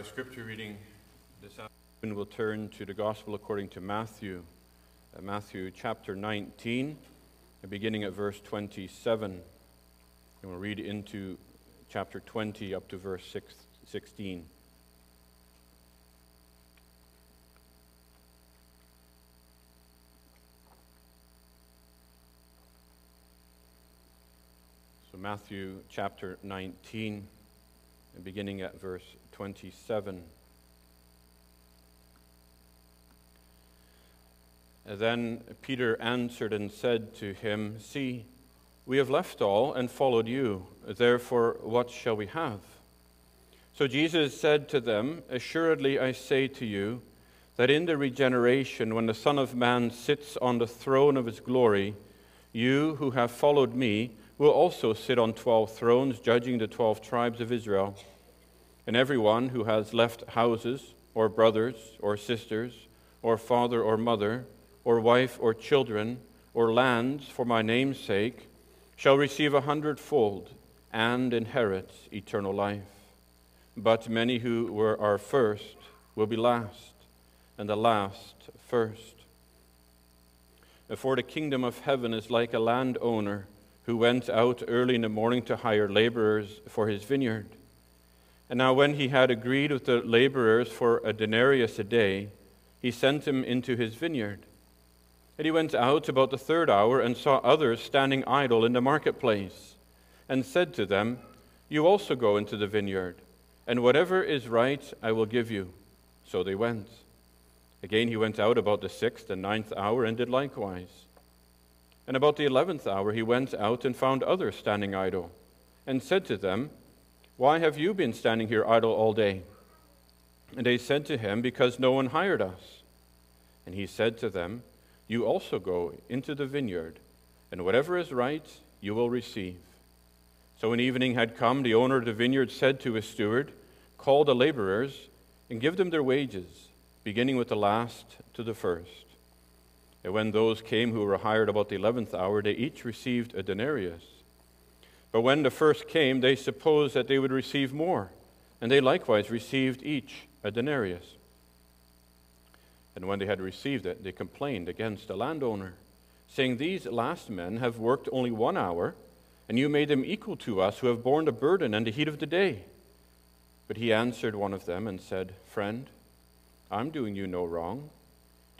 our scripture reading this afternoon, we'll turn to the Gospel according to Matthew, uh, Matthew chapter 19, beginning at verse 27. And we'll read into chapter 20 up to verse 6, 16. So, Matthew chapter 19, beginning at verse 27. Then Peter answered and said to him, See, we have left all and followed you. Therefore, what shall we have? So Jesus said to them, Assuredly I say to you, that in the regeneration, when the Son of Man sits on the throne of his glory, you who have followed me will also sit on twelve thrones, judging the twelve tribes of Israel. And everyone who has left houses, or brothers, or sisters, or father or mother, or wife or children, or lands for my name's sake, shall receive a hundredfold and inherit eternal life. But many who were are first will be last, and the last first. For the kingdom of heaven is like a landowner who went out early in the morning to hire laborers for his vineyard. And now, when he had agreed with the laborers for a denarius a day, he sent them into his vineyard. And he went out about the third hour and saw others standing idle in the marketplace, and said to them, You also go into the vineyard, and whatever is right I will give you. So they went. Again he went out about the sixth and ninth hour and did likewise. And about the eleventh hour he went out and found others standing idle, and said to them, Why have you been standing here idle all day? And they said to him, Because no one hired us. And he said to them, You also go into the vineyard, and whatever is right you will receive. So when evening had come, the owner of the vineyard said to his steward, Call the laborers and give them their wages, beginning with the last to the first. And when those came who were hired about the eleventh hour, they each received a denarius. But when the first came, they supposed that they would receive more, and they likewise received each a denarius. And when they had received it, they complained against the landowner, saying, These last men have worked only one hour, and you made them equal to us who have borne the burden and the heat of the day. But he answered one of them and said, Friend, I'm doing you no wrong.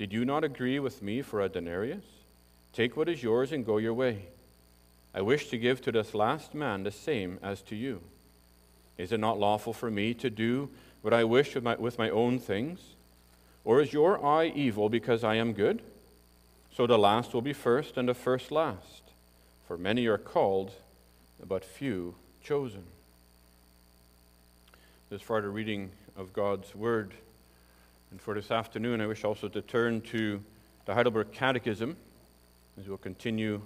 Did you not agree with me for a denarius? Take what is yours and go your way. I wish to give to this last man the same as to you. Is it not lawful for me to do what I wish with my, with my own things? Or is your eye evil because I am good? So the last will be first, and the first last. For many are called, but few chosen. This of reading of God's Word. And for this afternoon, I wish also to turn to the Heidelberg Catechism as we'll continue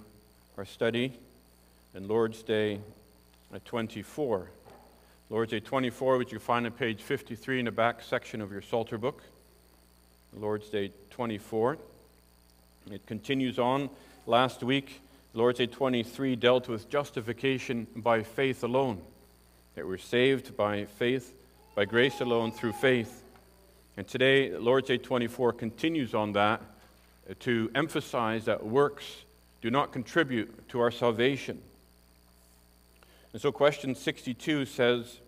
our study in Lord's Day 24. Lord's Day 24, which you find on page 53 in the back section of your Psalter book. Lord's Day 24. It continues on. Last week, Lord's Day 23 dealt with justification by faith alone. That we're saved by faith, by grace alone, through faith. And today, Lord's Day 24 continues on that to emphasize that works do not contribute to our salvation. And so, question 62 says,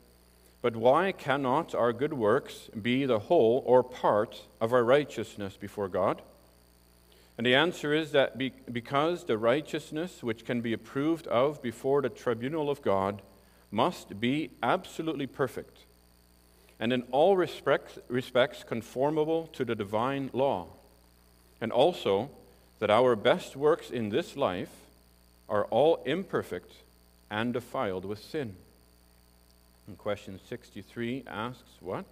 But why cannot our good works be the whole or part of our righteousness before God? And the answer is that be, because the righteousness which can be approved of before the tribunal of God must be absolutely perfect and in all respects, respects conformable to the divine law, and also that our best works in this life are all imperfect and defiled with sin. And question 63 asks, What?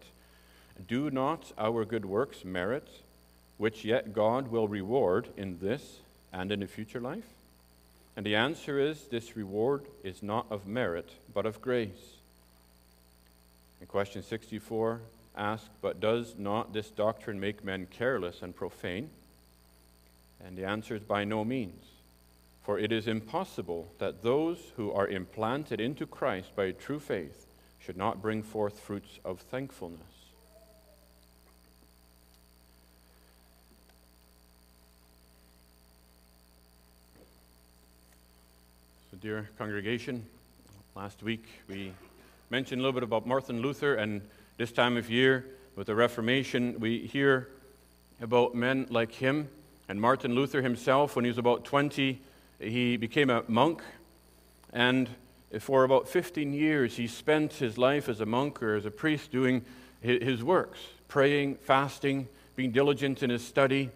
Do not our good works merit, which yet God will reward in this and in the future life? And the answer is this reward is not of merit, but of grace. And question 64 asks, But does not this doctrine make men careless and profane? And the answer is by no means. For it is impossible that those who are implanted into Christ by true faith should not bring forth fruits of thankfulness. So, dear congregation, last week we mentioned a little bit about Martin Luther, and this time of year with the Reformation, we hear about men like him. And Martin Luther himself, when he was about 20, he became a monk, and for about 15 years he spent his life as a monk or as a priest doing his works, praying, fasting, being diligent in his study,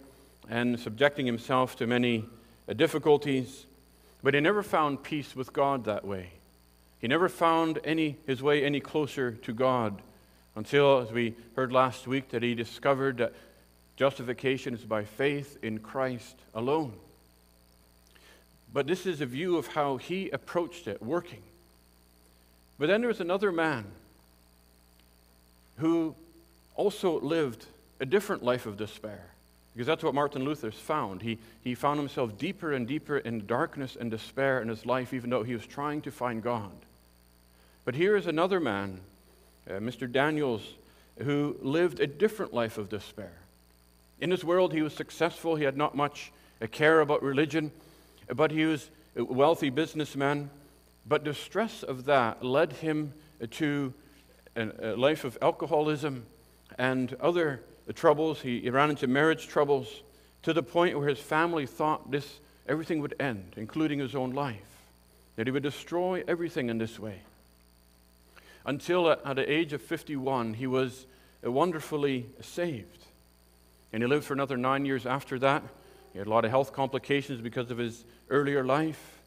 and subjecting himself to many uh, difficulties. But he never found peace with God that way. He never found any, his way any closer to God until, as we heard last week, that he discovered that justification is by faith in Christ alone. But this is a view of how he approached it, working. But then there was another man who also lived a different life of despair. Because that's what Martin Luther found. He, he found himself deeper and deeper in darkness and despair in his life, even though he was trying to find God. But here is another man, uh, Mr. Daniels, who lived a different life of despair. In his world, he was successful. He had not much uh, care about religion, but he was a wealthy businessman. But the stress of that led him to a life of alcoholism and other troubles. He ran into marriage troubles to the point where his family thought this everything would end, including his own life, that he would destroy everything in this way. Until at, the age of 51, he was uh, wonderfully saved. And he lived for another nine years after that. He had a lot of health complications because of his earlier life.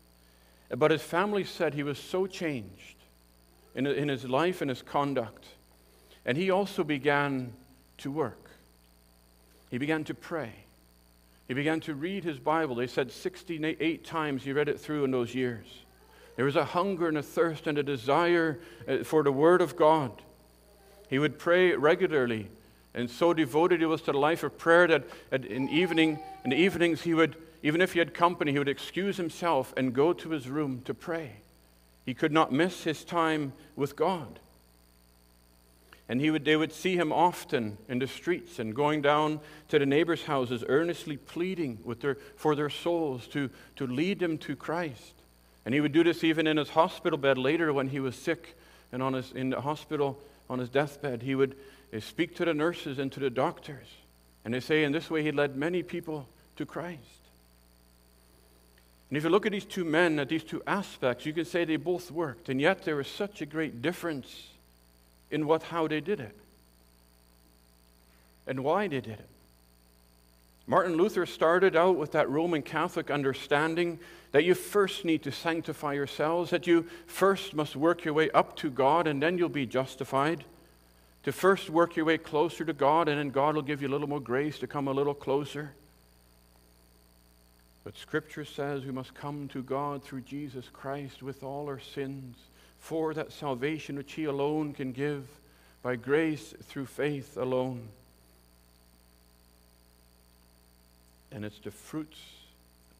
But his family said he was so changed in, in his life and his conduct. And he also began to work. He began to pray. He began to read his Bible. They said 68 times he read it through in those years. There was a hunger and a thirst and a desire uh, for the Word of God. He would pray regularly, and so devoted he was to the life of prayer that in, evening, in the evenings he would, even if he had company, he would excuse himself and go to his room to pray. He could not miss his time with God. And he would, they would see him often in the streets and going down to the neighbors' houses, earnestly pleading with their, for their souls to, to lead them to Christ. And he would do this even in his hospital bed later when he was sick and on his, in the hospital on his deathbed. He would uh, speak to the nurses and to the doctors. And they say in this way he led many people to Christ. And if you look at these two men, at these two aspects, you can say they both worked, and yet there was such a great difference in what how they did it and why they did it. Martin Luther started out with that Roman Catholic understanding that you first need to sanctify yourselves, that you first must work your way up to God and then you'll be justified. To first work your way closer to God and then God will give you a little more grace to come a little closer. But Scripture says we must come to God through Jesus Christ with all our sins, for that salvation which He alone can give, by grace through faith alone. And it's the fruits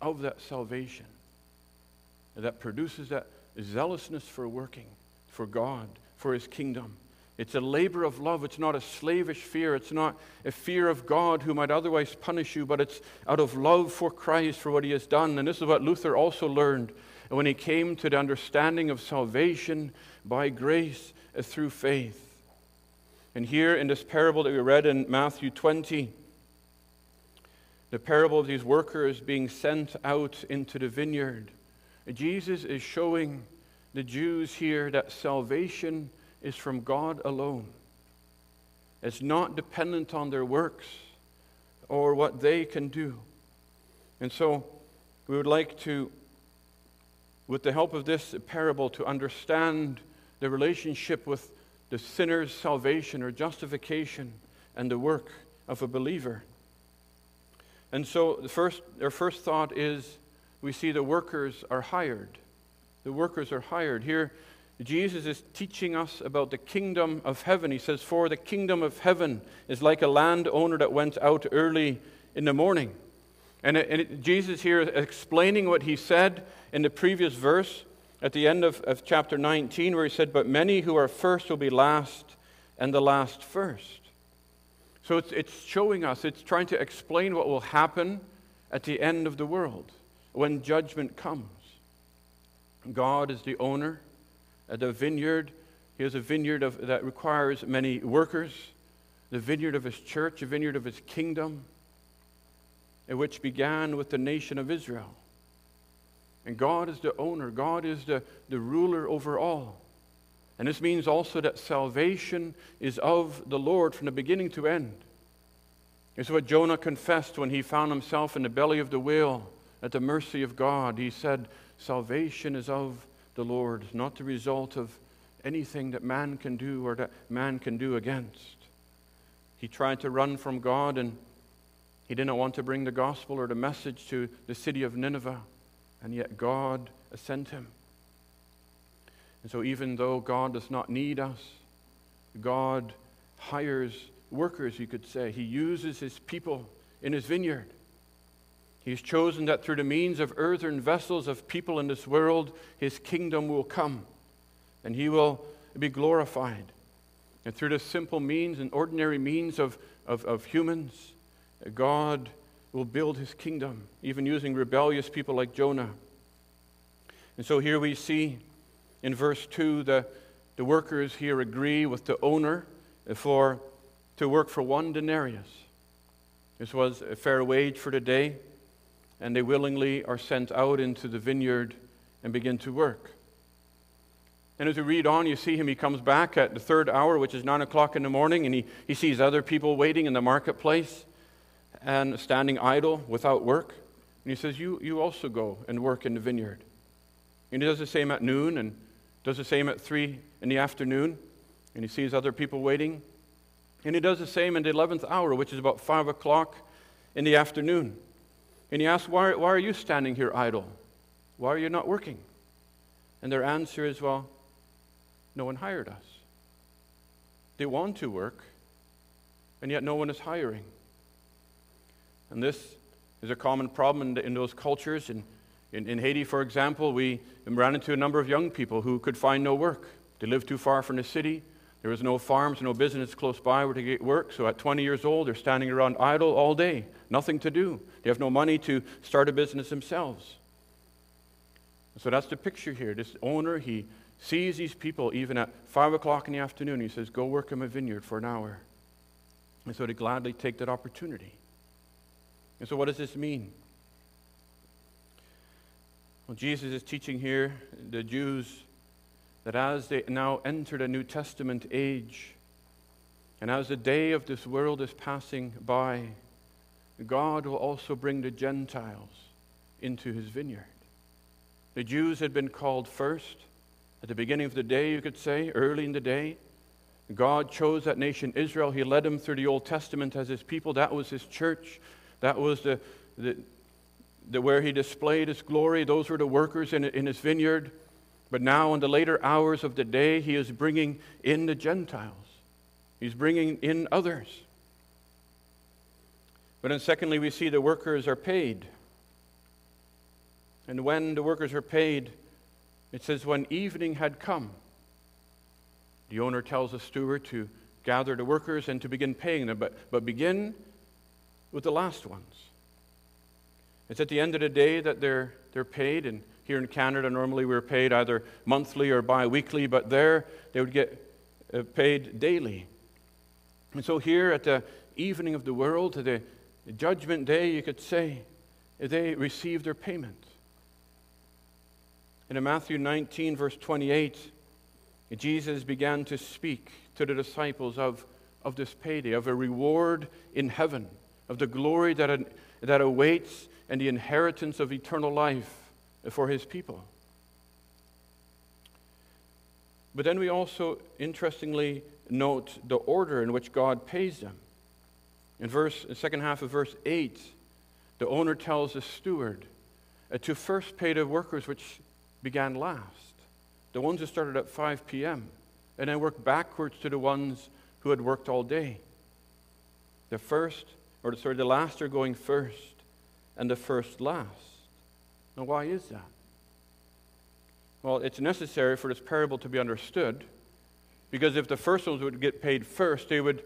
of that salvation that produces that zealousness for working for God, for His kingdom. It's a labor of love. It's not a slavish fear. It's not a fear of God who might otherwise punish you, but it's out of love for Christ, for what he has done. And this is what Luther also learned when he came to the understanding of salvation by grace through faith. And here in this parable that we read in Matthew 20, the parable of these workers being sent out into the vineyard, Jesus is showing the Jews here that salvation is from God alone. It's not dependent on their works or what they can do. And so we would like to, with the help of this parable, to understand the relationship with the sinner's salvation or justification and the work of a believer. And so the first, our first thought is we see the workers are hired. The workers are hired. Here, Jesus is teaching us about the kingdom of heaven. He says, For the kingdom of heaven is like a landowner that went out early in the morning. And, it, and it, Jesus here is explaining what he said in the previous verse at the end of, of chapter 19, where he said, But many who are first will be last, and the last first. So it's, it's showing us, it's trying to explain what will happen at the end of the world when judgment comes. God is the owner. of the vineyard, he has a vineyard of, that requires many workers, the vineyard of his church, a vineyard of his kingdom, which began with the nation of Israel. And God is the owner, God is the, the ruler over all. And this means also that salvation is of the Lord from the beginning to end. It's what Jonah confessed when he found himself in the belly of the whale at the mercy of God. He said, Salvation is of the Lord, not the result of anything that man can do or that man can do against. He tried to run from God and he didn't want to bring the gospel or the message to the city of Nineveh, and yet God sent him. And so, even though God does not need us, God hires workers, you could say. He uses his people in his vineyard. He's chosen that through the means of earthen vessels of people in this world, his kingdom will come and he will be glorified. And through the simple means and ordinary means of, of, of humans, God will build his kingdom, even using rebellious people like Jonah. And so here we see in verse 2 the, the workers here agree with the owner for to work for one denarius. This was a fair wage for the day, and they willingly are sent out into the vineyard and begin to work. And as we read on, you see him, he comes back at the third hour, which is nine o'clock in the morning, and he, he sees other people waiting in the marketplace and standing idle without work. And he says, You, you also go and work in the vineyard. And he does the same at noon and does the same at three in the afternoon. And he sees other people waiting. And he does the same in the 11th hour, which is about 5 o'clock in the afternoon. And he asks, why, why are you standing here idle? Why are you not working? And their answer is, Well, no one hired us. They want to work, and yet no one is hiring. And this is a common problem in, in those cultures. In, in, in Haiti, for example, we ran into a number of young people who could find no work. They lived too far from the city. There was no farms, no business close by where to get work. So at 20 years old, they're standing around idle all day, nothing to do. They have no money to start a business themselves. So that's the picture here. This owner, he sees these people even at 5 o'clock in the afternoon. He says, Go work in my vineyard for an hour. And so they gladly take that opportunity. And so, what does this mean? Well, Jesus is teaching here the Jews that as they now enter the New Testament age, and as the day of this world is passing by, God will also bring the Gentiles into his vineyard. The Jews had been called first at the beginning of the day, you could say, early in the day. God chose that nation Israel. He led them through the Old Testament as his people. That was his church. That was the, the, the where he displayed his glory. Those were the workers in, in his vineyard. But now, in the later hours of the day, he is bringing in the Gentiles, he's bringing in others. But then, secondly, we see the workers are paid. And when the workers are paid, it says, when evening had come, the owner tells the steward to gather the workers and to begin paying them, but, but begin with the last ones. It's at the end of the day that they're, they're paid, and here in Canada, normally we're paid either monthly or bi weekly, but there they would get uh, paid daily. And so here at the evening of the world, the judgment day, you could say, they received their payment. And in Matthew 19, verse 28, Jesus began to speak to the disciples of, of this payday, of a reward in heaven, of the glory that, that awaits and the inheritance of eternal life for his people. But then we also interestingly note the order in which God pays them. In verse, the second half of verse 8, the owner tells the steward uh, to first pay the workers which began last, the ones who started at 5 p.m., and then work backwards to the ones who had worked all day. The first, or sorry, the last are going first, and the first last. Now, why is that? Well, it's necessary for this parable to be understood because if the first ones would get paid first, they would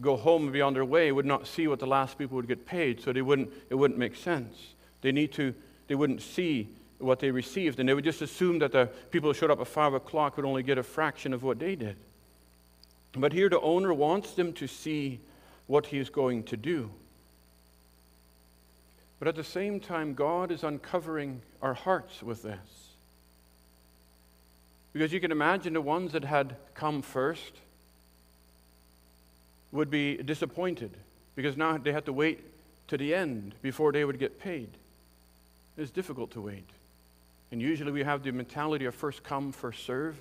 go home and be on their way, would not see what the last people would get paid, so they wouldn't, it wouldn't make sense. They need to, they wouldn't see what they received, and they would just assume that the people who showed up at 5 o'clock would only get a fraction of what they did. But here the owner wants them to see what he is going to do. But at the same time, God is uncovering our hearts with this. Because you can imagine the ones that had come first would be disappointed because now they had to wait to the end before they would get paid. It's difficult to wait. And usually we have the mentality of first come, first serve,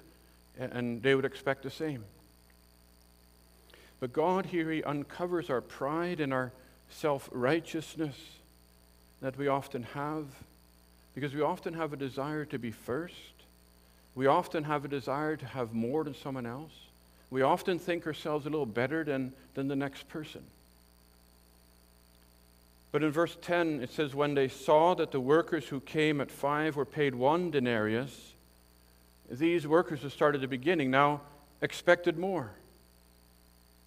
and they would expect the same. But God here, He uncovers our pride and our self righteousness that we often have because we often have a desire to be first. We often have a desire to have more than someone else. We often think ourselves a little better than, than the next person. But in verse 10, it says, When they saw that the workers who came at five were paid one denarius, these workers who started at the beginning now expected more.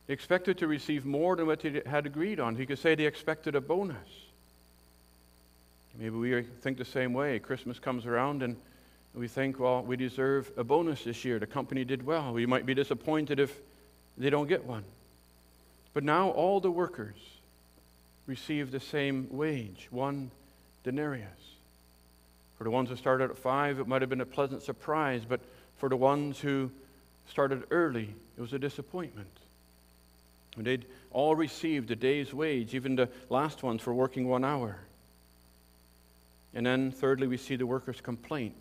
They expected to receive more than what they had agreed on. You could say they expected a bonus. Maybe we think the same way. Christmas comes around and we think, well, we deserve a bonus this year. The company did well. We might be disappointed if they don't get one. But now all the workers receive the same wage, one denarius. For the ones who started at five, it might have been a pleasant surprise, but for the ones who started early, it was a disappointment. They'd all received a day's wage, even the last ones for working one hour. And then, thirdly, we see the workers' complaint.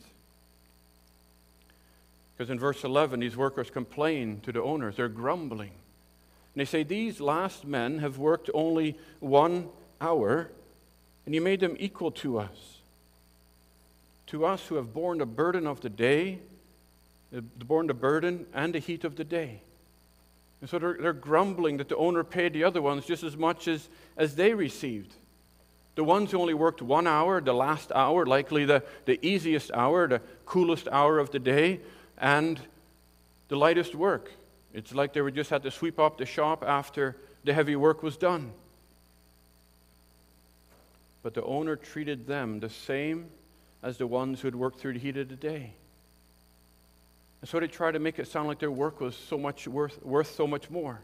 Because in verse 11, these workers complain to the owners. They're grumbling. And they say, These last men have worked only one hour, and you made them equal to us. To us who have borne the burden of the day, uh, borne the burden and the heat of the day. And so they're, they're grumbling that the owner paid the other ones just as much as, as they received. The ones who only worked one hour, the last hour, likely the, the easiest hour, the coolest hour of the day, and the lightest work. It's like they were just had to sweep up the shop after the heavy work was done. But the owner treated them the same as the ones who had worked through the heat of the day. And so they tried to make it sound like their work was so much worth, worth so much more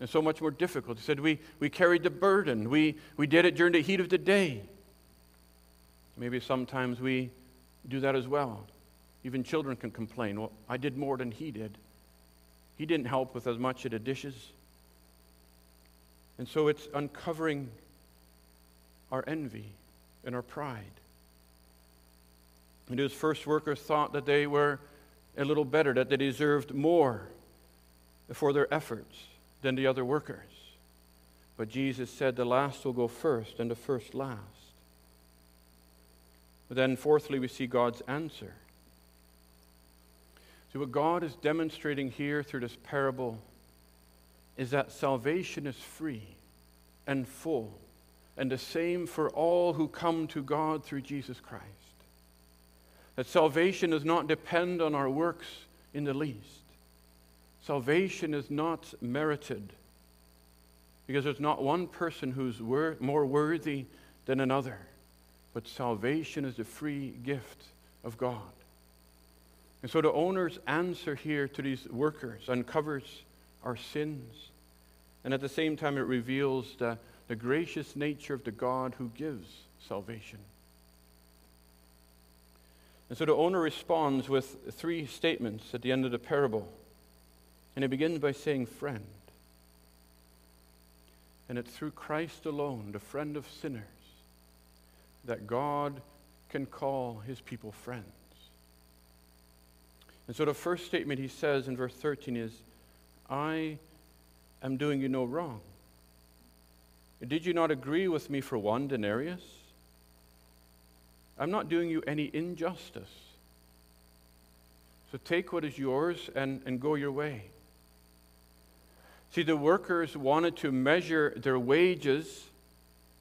and so much more difficult. He said, we, we carried the burden. We, we did it during the heat of the day. Maybe sometimes we do that as well. Even children can complain, well, I did more than he did. He didn't help with as much of the dishes. And so it's uncovering our envy and our pride. And those first workers thought that they were a little better, that they deserved more for their efforts than the other workers. But Jesus said the last will go first and the first last. But then, fourthly, we see God's answer. So, what God is demonstrating here through this parable is that salvation is free and full, and the same for all who come to God through Jesus Christ. That salvation does not depend on our works in the least. Salvation is not merited because there's not one person who's wor- more worthy than another, but salvation is a free gift of God. And so the owner's answer here to these workers uncovers our sins, and at the same time, it reveals the, the gracious nature of the God who gives salvation. And so the owner responds with three statements at the end of the parable. And he begins by saying, friend. And it's through Christ alone, the friend of sinners, that God can call his people friends. And so the first statement he says in verse 13 is, I am doing you no wrong. Did you not agree with me for one denarius? I'm not doing you any injustice. So take what is yours and, and go your way. See, the workers wanted to measure their wages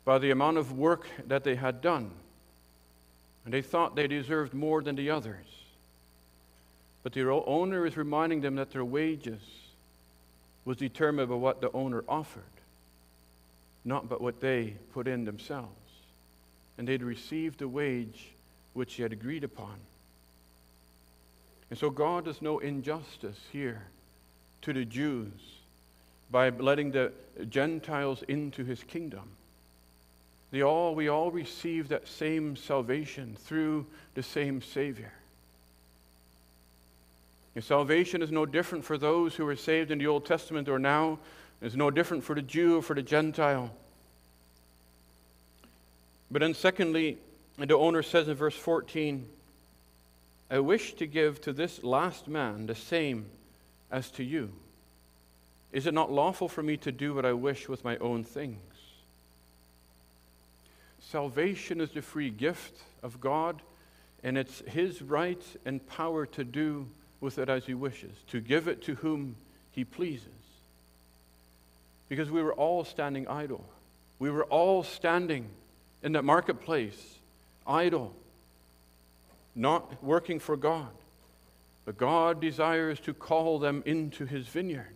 by the amount of work that they had done. And they thought they deserved more than the others. But the owner is reminding them that their wages was determined by what the owner offered, not by what they put in themselves. And they'd received a wage which he had agreed upon. And so God does no injustice here to the Jews by letting the Gentiles into his kingdom. All, we all receive that same salvation through the same Savior. And salvation is no different for those who were saved in the Old Testament or now. It's no different for the Jew or for the Gentile. But then, secondly, the owner says in verse 14, I wish to give to this last man the same as to you. Is it not lawful for me to do what I wish with my own things? Salvation is the free gift of God, and it's His right and power to do with it as He wishes, to give it to whom He pleases. Because we were all standing idle. We were all standing in that marketplace, idle, not working for God. But God desires to call them into His vineyard.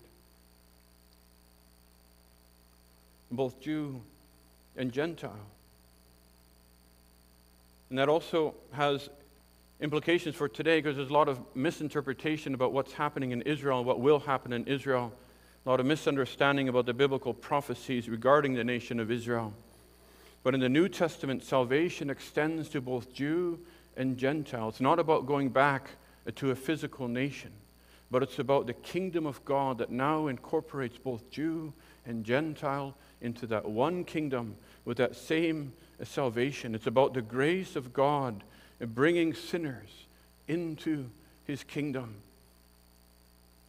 Both Jew and Gentile. And that also has implications for today because there's a lot of misinterpretation about what's happening in Israel and what will happen in Israel. A lot of misunderstanding about the biblical prophecies regarding the nation of Israel. But in the New Testament, salvation extends to both Jew and Gentile. It's not about going back to a physical nation, but it's about the kingdom of God that now incorporates both Jew and Gentile into that one kingdom with that same salvation. It's about the grace of God bringing sinners into his kingdom.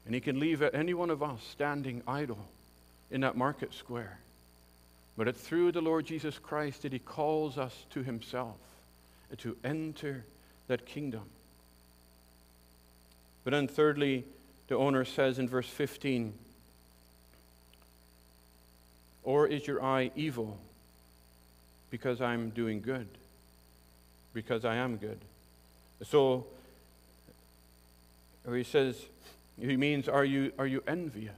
And he can leave any one of us standing idle in that market square. But it's through the Lord Jesus Christ that he calls us to himself to enter that kingdom. But then, thirdly, the owner says in verse 15, Or is your eye evil because I'm doing good? Because I am good. So, he says, he means, Are you, are you envious?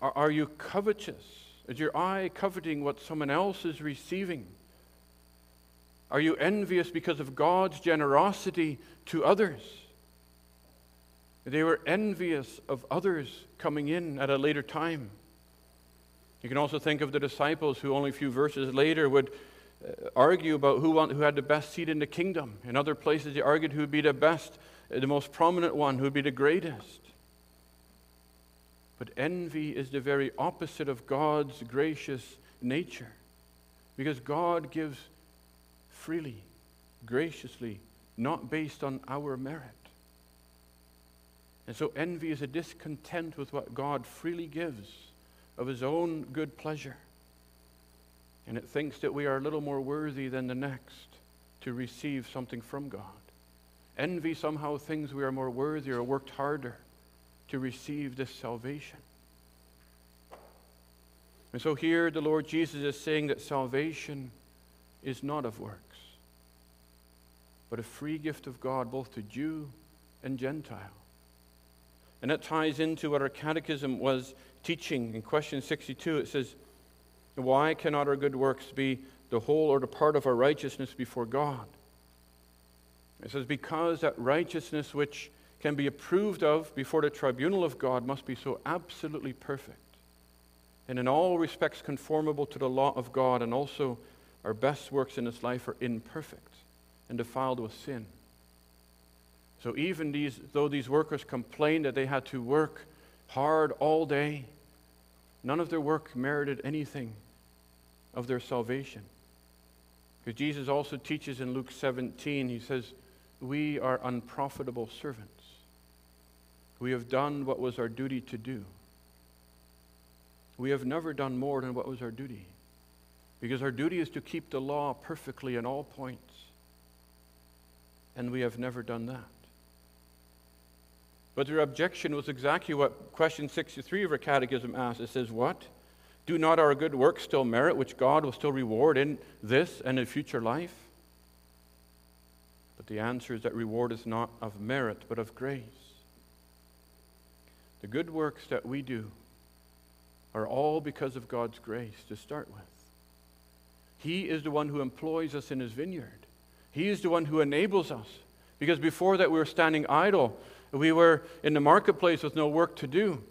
Are, are you covetous? Is your eye coveting what someone else is receiving? Are you envious because of God's generosity to others? They were envious of others coming in at a later time. You can also think of the disciples who, only a few verses later, would uh, argue about who, who had the best seat in the kingdom. In other places, they argued who would be the best, uh, the most prominent one, who would be the greatest. But envy is the very opposite of God's gracious nature. Because God gives freely, graciously, not based on our merit. And so envy is a discontent with what God freely gives of his own good pleasure. And it thinks that we are a little more worthy than the next to receive something from God. Envy somehow thinks we are more worthy or worked harder to receive this salvation. And so here the Lord Jesus is saying that salvation is not of works but a free gift of God both to Jew and Gentile. And that ties into what our catechism was teaching in question 62. It says, Why cannot our good works be the whole or the part of our righteousness before God? It says, Because that righteousness which can be approved of before the tribunal of God must be so absolutely perfect and in all respects conformable to the law of God, and also our best works in this life are imperfect and defiled with sin. So even these, though these workers complained that they had to work hard all day, none of their work merited anything of their salvation. Because Jesus also teaches in Luke 17, he says, We are unprofitable servants. We have done what was our duty to do. We have never done more than what was our duty. Because our duty is to keep the law perfectly in all points and we have never done that. But their objection was exactly what question 63 of our catechism asks. It says, What? Do not our good works still merit, which God will still reward in this and in future life? But the answer is that reward is not of merit, but of grace. The good works that we do are all because of God's grace to start with. He is the one who employs us in his vineyard. He is the one who enables us. Because before that, we were standing idle. We were in the marketplace with no work to do.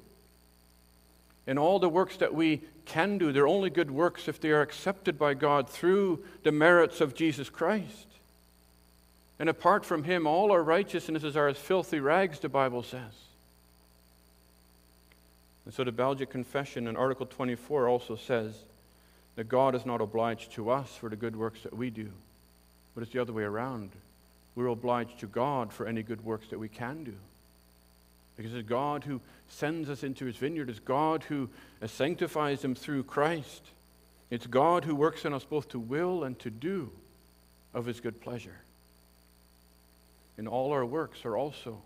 And all the works that we can do, they're only good works if they are accepted by God through the merits of Jesus Christ. And apart from Him, all our righteousnesses are as filthy rags, the Bible says. And so the Belgic Confession in Article 24 also says that God is not obliged to us for the good works that we do, but it's the other way around. We're obliged to God for any good works that we can do. Because it's God who sends us into his vineyard, it's God who sanctifies them through Christ. It's God who works in us both to will and to do of his good pleasure. And all our works are also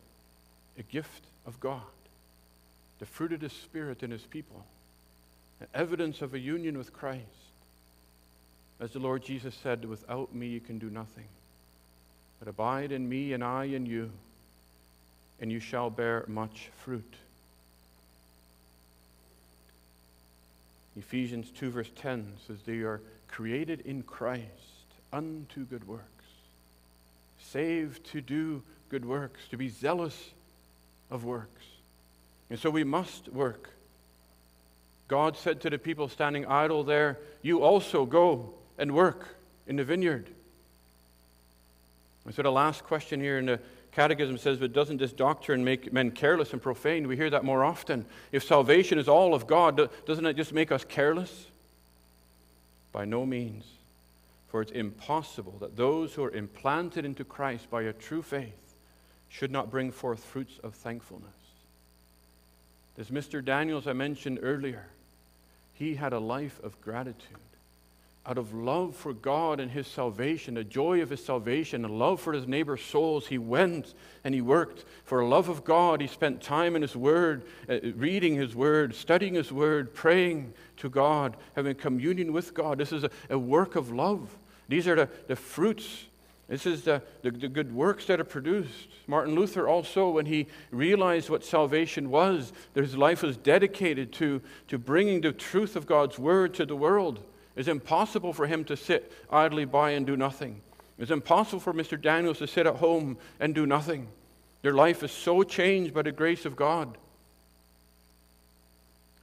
a gift of God, the fruit of the Spirit in his people, an evidence of a union with Christ. As the Lord Jesus said, without me you can do nothing. But abide in me and I in you, and you shall bear much fruit. Ephesians 2, verse 10 says, They are created in Christ unto good works, saved to do good works, to be zealous of works. And so we must work. God said to the people standing idle there, You also go and work in the vineyard. And so the last question here in the Catechism says, but doesn't this doctrine make men careless and profane? We hear that more often. If salvation is all of God, doesn't it just make us careless? By no means. For it's impossible that those who are implanted into Christ by a true faith should not bring forth fruits of thankfulness. This Mr. Daniels I mentioned earlier, he had a life of gratitude out of love for God and his salvation, the joy of his salvation, and love for his neighbor's souls, he went and he worked. For love of God, he spent time in his word, uh, reading his word, studying his word, praying to God, having communion with God. This is a, a work of love. These are the, the fruits. This is the, the, the good works that are produced. Martin Luther also, when he realized what salvation was, his life was dedicated to, to bringing the truth of God's word to the world. It's impossible for him to sit idly by and do nothing. It's impossible for Mr. Daniels to sit at home and do nothing. Their life is so changed by the grace of God.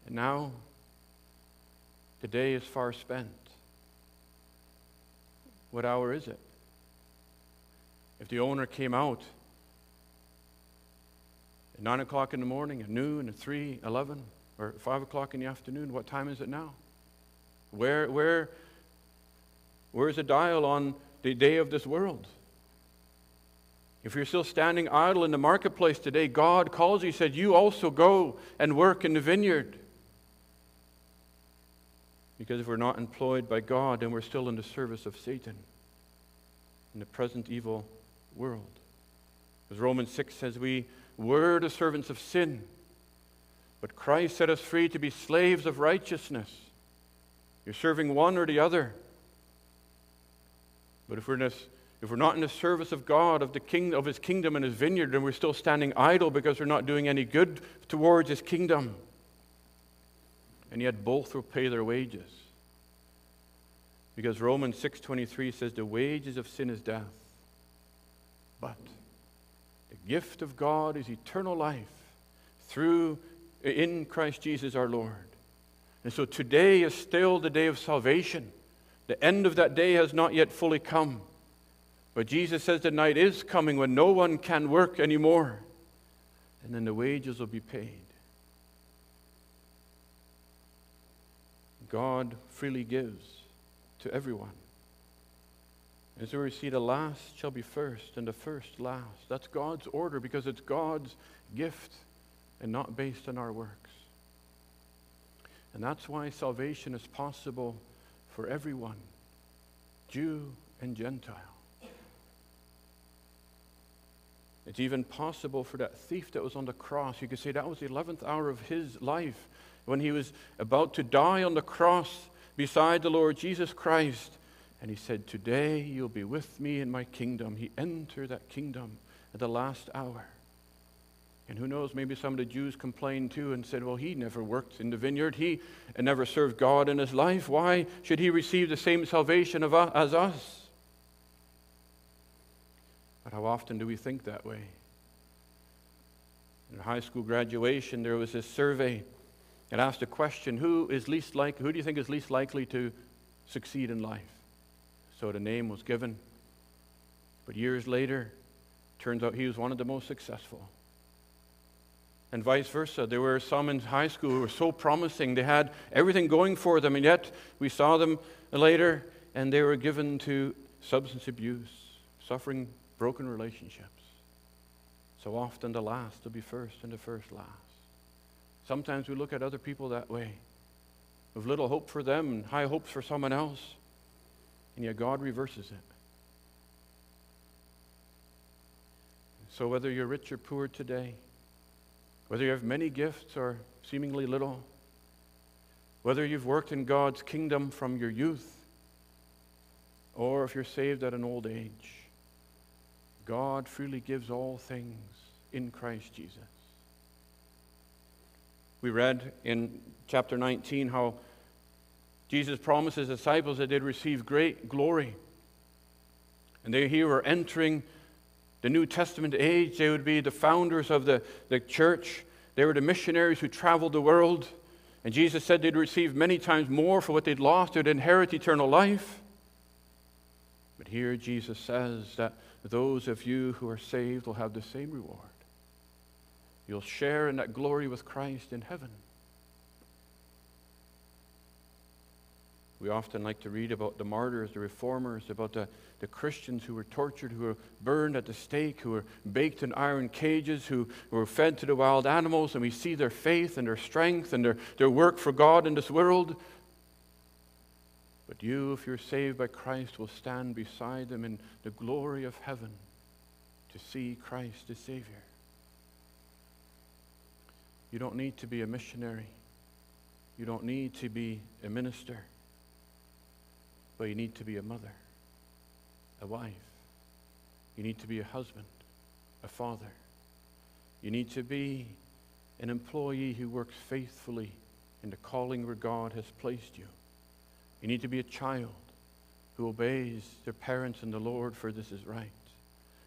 And now, the day is far spent. What hour is it? If the owner came out at 9 o'clock in the morning, at noon, at 3, 11, or 5 o'clock in the afternoon, what time is it now? Where, where, where's the dial on the day of this world? If you're still standing idle in the marketplace today, God calls you, said, You also go and work in the vineyard. Because if we're not employed by God, then we're still in the service of Satan in the present evil world. As Romans 6 says, we were the servants of sin, but Christ set us free to be slaves of righteousness. You're serving one or the other. But if we're, this, if we're not in the service of God, of, the king, of His kingdom and His vineyard, then we're still standing idle because we're not doing any good towards His kingdom. And yet both will pay their wages. Because Romans 6:23 says the wages of sin is death. But the gift of God is eternal life through in Christ Jesus our Lord. And so today is still the day of salvation. The end of that day has not yet fully come. But Jesus says the night is coming when no one can work anymore. And then the wages will be paid. God freely gives to everyone. And so we see the last shall be first and the first last. That's God's order because it's God's gift and not based on our works. And that's why salvation is possible for everyone, Jew and Gentile. It's even possible for that thief that was on the cross. You could say that was the 11th hour of his life when he was about to die on the cross beside the Lord Jesus Christ. And he said, Today you'll be with me in my kingdom. He entered that kingdom at the last hour. And who knows, maybe some of the Jews complained too and said, well, he never worked in the vineyard. He never served God in his life. Why should he receive the same salvation of us, as us? But how often do we think that way? In high school graduation, there was this survey it asked a question who is least like who do you think is least likely to succeed in life? So the name was given. But years later, turns out he was one of the most successful. And vice versa. There were some in high school who were so promising. They had everything going for them, and yet we saw them later, and they were given to substance abuse, suffering broken relationships. So often the last will be first, and the first last. Sometimes we look at other people that way, with little hope for them and high hopes for someone else, and yet God reverses it. So, whether you're rich or poor today, whether you have many gifts or seemingly little, whether you've worked in God's kingdom from your youth, or if you're saved at an old age, God freely gives all things in Christ Jesus. We read in chapter 19 how Jesus promised his disciples that they'd receive great glory. And they here were entering the New Testament age. They would be the founders of the, the church. They were the missionaries who traveled the world. And Jesus said they'd receive many times more for what they'd lost. They'd inherit eternal life. But here Jesus says that those of you who are saved will have the same reward. You'll share in that glory with Christ in heaven. We often like to read about the martyrs, the reformers, about the, the Christians who were tortured, who were burned at the stake, who were baked in iron cages, who, who were fed to the wild animals, and we see their faith and their strength and their, their work for God in this world. But you, if you're saved by Christ, will stand beside them in the glory of heaven to see Christ the Savior. You don't need to be a missionary. You don't need to be a minister. But you need to be a mother, a wife. You need to be a husband, a father. You need to be an employee who works faithfully in the calling where God has placed you. You need to be a child who obeys their parents and the Lord, for this is right.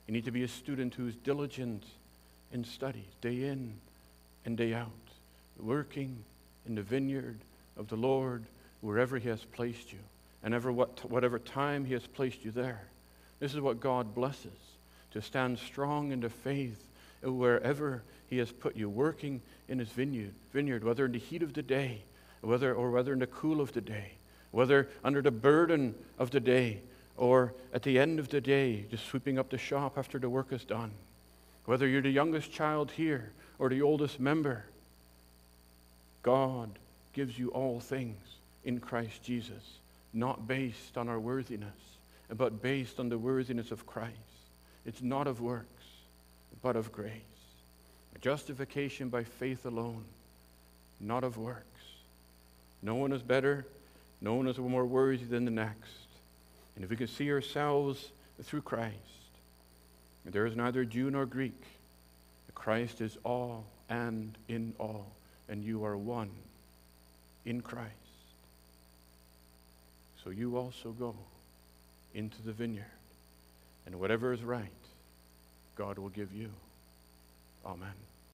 You need to be a student who is diligent in studies, day in and day out, working in the vineyard of the Lord wherever He has placed you, and ever what, whatever time He has placed you there. This is what God blesses to stand strong in the faith wherever He has put you, working in His vineyard, vineyard, whether in the heat of the day, whether or whether in the cool of the day, whether under the burden of the day, or at the end of the day, just sweeping up the shop after the work is done. Whether you're the youngest child here or the oldest member. God gives you all things in Christ Jesus, not based on our worthiness, but based on the worthiness of Christ. It's not of works, but of grace. Justification by faith alone, not of works. No one is better, no one is more worthy than the next. And if we can see ourselves through Christ, there is neither Jew nor Greek, Christ is all and in all, and you are one in Christ. So you also go into the vineyard, and whatever is right, God will give you. Amen.